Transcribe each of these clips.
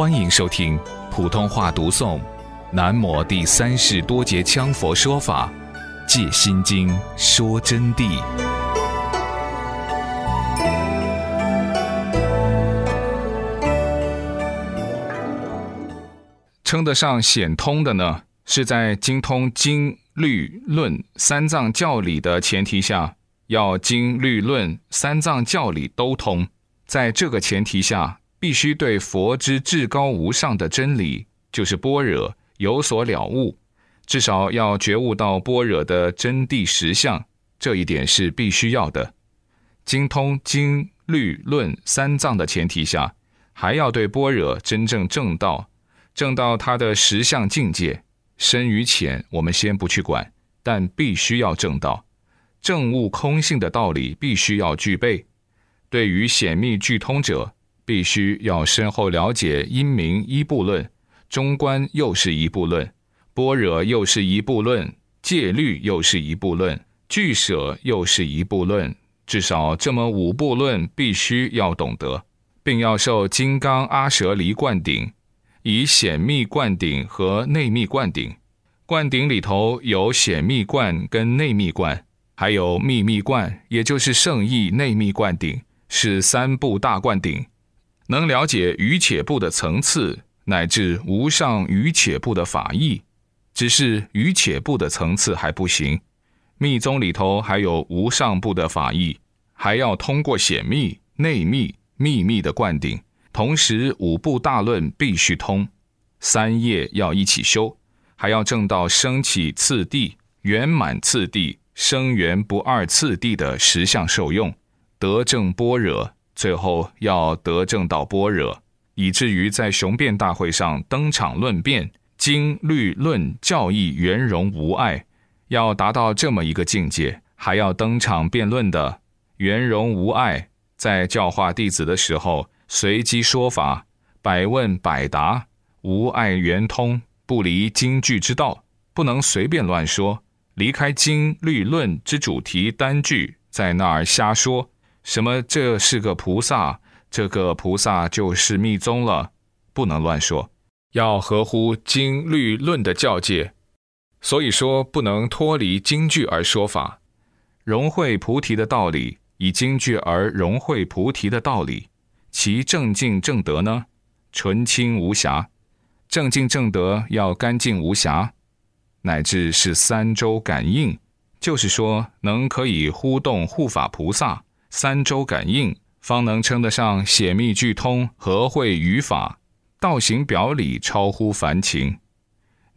欢迎收听普通话读诵《南摩第三世多杰羌佛说法·借心经说真谛》。称得上显通的呢，是在精通经、律、论三藏教理的前提下，要经、律、论三藏教理都通。在这个前提下。必须对佛之至高无上的真理，就是般若有所了悟，至少要觉悟到般若的真谛实相，这一点是必须要的。精通经律论三藏的前提下，还要对般若真正正道，正到它的实相境界，深与浅我们先不去管，但必须要正道，正悟空性的道理必须要具备。对于显密具通者。必须要深厚了解因明一部论，中观又是一部论，般若又是一部论，戒律又是一部论，俱舍又是一部论，至少这么五部论必须要懂得，并要受金刚阿舍离灌顶，以显密灌顶和内密灌顶。灌顶里头有显密灌跟内密灌，还有秘密灌，也就是圣意内密灌顶，是三部大灌顶。能了解余且部的层次，乃至无上余且部的法义，只是余且部的层次还不行。密宗里头还有无上部的法义，还要通过显密、内密、秘密的灌顶，同时五部大论必须通，三业要一起修，还要证到升起次第、圆满次第、生缘不二次第的实相受用，得正般若。最后要得正道般若，以至于在雄辩大会上登场论辩，经律论教义圆融无碍，要达到这么一个境界，还要登场辩论的圆融无碍，在教化弟子的时候随机说法，百问百答，无碍圆通，不离经句之道，不能随便乱说，离开经律论之主题单句，在那儿瞎说。什么？这是个菩萨，这个菩萨就是密宗了，不能乱说，要合乎经律论的教界。所以说，不能脱离经句而说法，融会菩提的道理，以经句而融会菩提的道理，其正净正德呢，纯清无瑕。正净正德要干净无瑕，乃至是三周感应，就是说能可以呼动护法菩萨。三周感应，方能称得上显密俱通，合会语法，道行表里超乎凡情。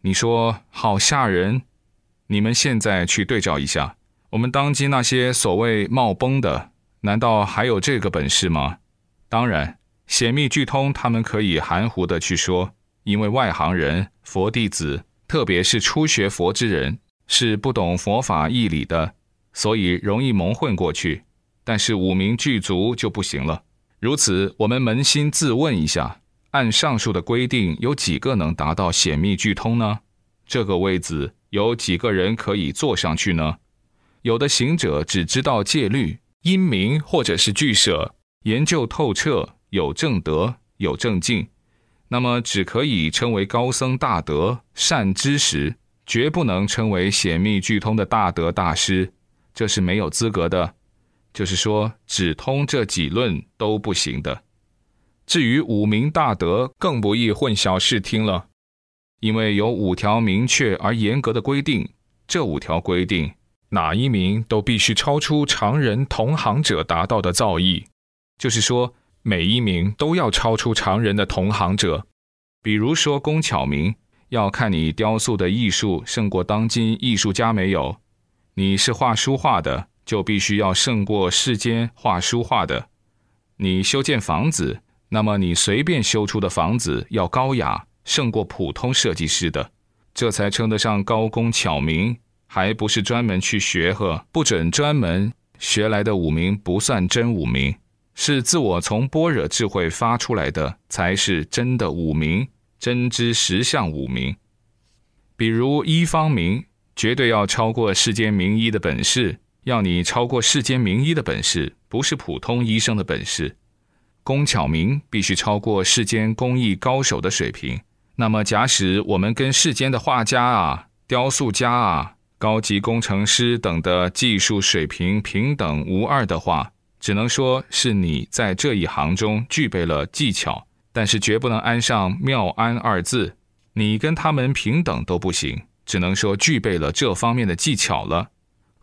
你说好吓人！你们现在去对照一下，我们当今那些所谓冒崩的，难道还有这个本事吗？当然，显密俱通，他们可以含糊的去说，因为外行人、佛弟子，特别是初学佛之人，是不懂佛法义理的，所以容易蒙混过去。但是五名具足就不行了。如此，我们扪心自问一下：按上述的规定，有几个能达到显密俱通呢？这个位子有几个人可以坐上去呢？有的行者只知道戒律、因明或者是俱舍，研究透彻，有正德，有正境，那么只可以称为高僧大德、善知识，绝不能称为显密俱通的大德大师，这是没有资格的。就是说，只通这几论都不行的。至于五明大德，更不易混淆视听了，因为有五条明确而严格的规定。这五条规定，哪一名都必须超出常人同行者达到的造诣。就是说，每一名都要超出常人的同行者。比如说，工巧明，要看你雕塑的艺术胜过当今艺术家没有。你是画书画的。就必须要胜过世间画书画的。你修建房子，那么你随便修出的房子要高雅，胜过普通设计师的，这才称得上高工巧明，还不是专门去学呵？不准专门学来的五名不算真五名，是自我从般若智慧发出来的，才是真的五名，真知实相五名。比如医方明，绝对要超过世间名医的本事。要你超过世间名医的本事，不是普通医生的本事。工巧明必须超过世间工艺高手的水平。那么，假使我们跟世间的画家啊、雕塑家啊、高级工程师等的技术水平平等无二的话，只能说是你在这一行中具备了技巧，但是绝不能安上“妙安”二字。你跟他们平等都不行，只能说具备了这方面的技巧了。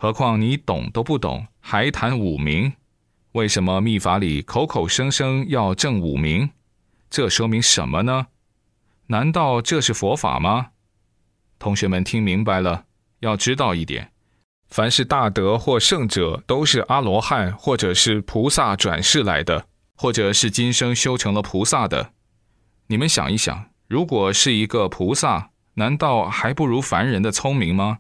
何况你懂都不懂，还谈五名？为什么秘法里口口声声要证五名？这说明什么呢？难道这是佛法吗？同学们听明白了，要知道一点：凡是大德或圣者，都是阿罗汉或者是菩萨转世来的，或者是今生修成了菩萨的。你们想一想，如果是一个菩萨，难道还不如凡人的聪明吗？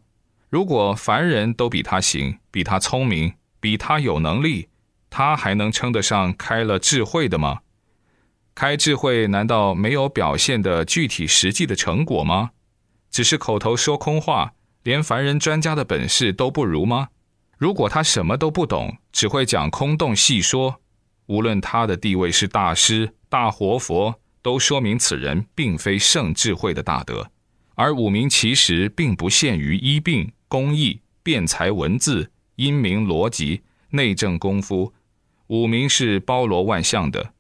如果凡人都比他行，比他聪明，比他有能力。他还能称得上开了智慧的吗？开智慧难道没有表现的具体实际的成果吗？只是口头说空话，连凡人专家的本事都不如吗？如果他什么都不懂，只会讲空洞细说，无论他的地位是大师、大活佛，都说明此人并非圣智慧的大德。而五明其实并不限于医病、工艺、辩才、文字、音明、逻辑、内政功夫。五明是包罗万象的，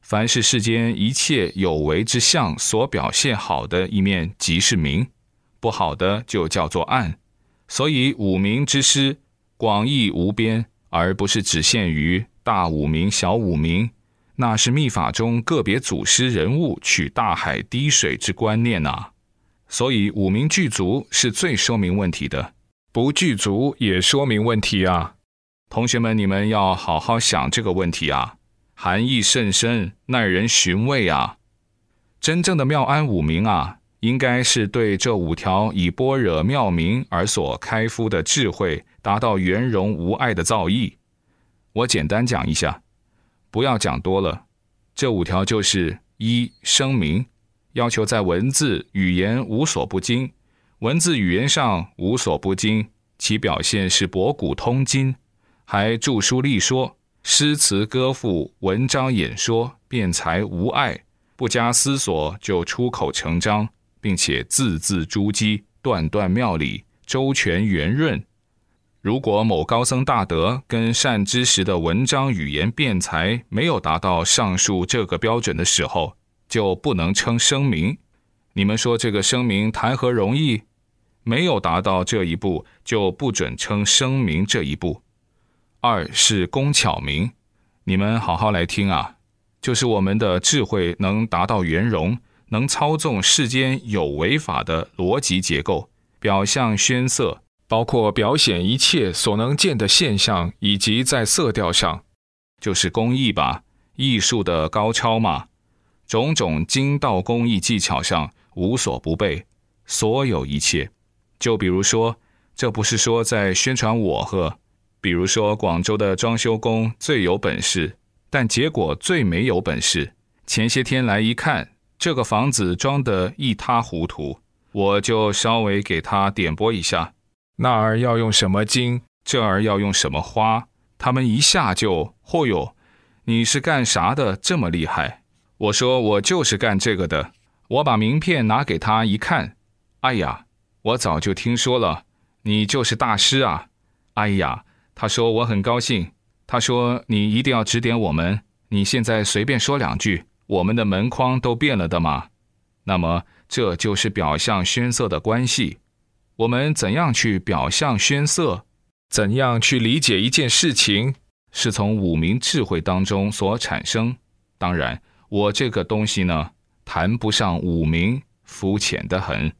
凡是世间一切有为之相所表现好的一面，即是明；不好的就叫做暗。所以五明之师广义无边，而不是只限于大五明、小五明。那是密法中个别祖师人物取大海滴水之观念呐。所以五明具足是最说明问题的，不具足也说明问题啊。同学们，你们要好好想这个问题啊，含义甚深，耐人寻味啊。真正的妙安五明啊，应该是对这五条以般若妙明而所开敷的智慧，达到圆融无碍的造诣。我简单讲一下，不要讲多了。这五条就是一声明，要求在文字语言无所不精，文字语言上无所不精，其表现是博古通今。还著书立说，诗词歌赋、文章演说，辩才无碍，不加思索就出口成章，并且字字珠玑，段段妙理，周全圆润。如果某高僧大德跟善知识的文章语言辩才没有达到上述这个标准的时候，就不能称声明。你们说这个声明谈何容易？没有达到这一步，就不准称声明这一步。二是工巧明，你们好好来听啊，就是我们的智慧能达到圆融，能操纵世间有违法的逻辑结构，表象宣色，包括表显一切所能见的现象，以及在色调上，就是工艺吧，艺术的高超嘛，种种精道工艺技巧上无所不备，所有一切，就比如说，这不是说在宣传我呵。比如说，广州的装修工最有本事，但结果最没有本事。前些天来一看，这个房子装得一塌糊涂，我就稍微给他点拨一下，那儿要用什么金，这儿要用什么花，他们一下就，嚯哟，你是干啥的这么厉害？我说我就是干这个的。我把名片拿给他一看，哎呀，我早就听说了，你就是大师啊！哎呀。他说：“我很高兴。”他说：“你一定要指点我们。你现在随便说两句，我们的门框都变了的嘛。那么这就是表象宣色的关系。我们怎样去表象宣色？怎样去理解一件事情？是从五明智慧当中所产生。当然，我这个东西呢，谈不上武名，肤浅的很。”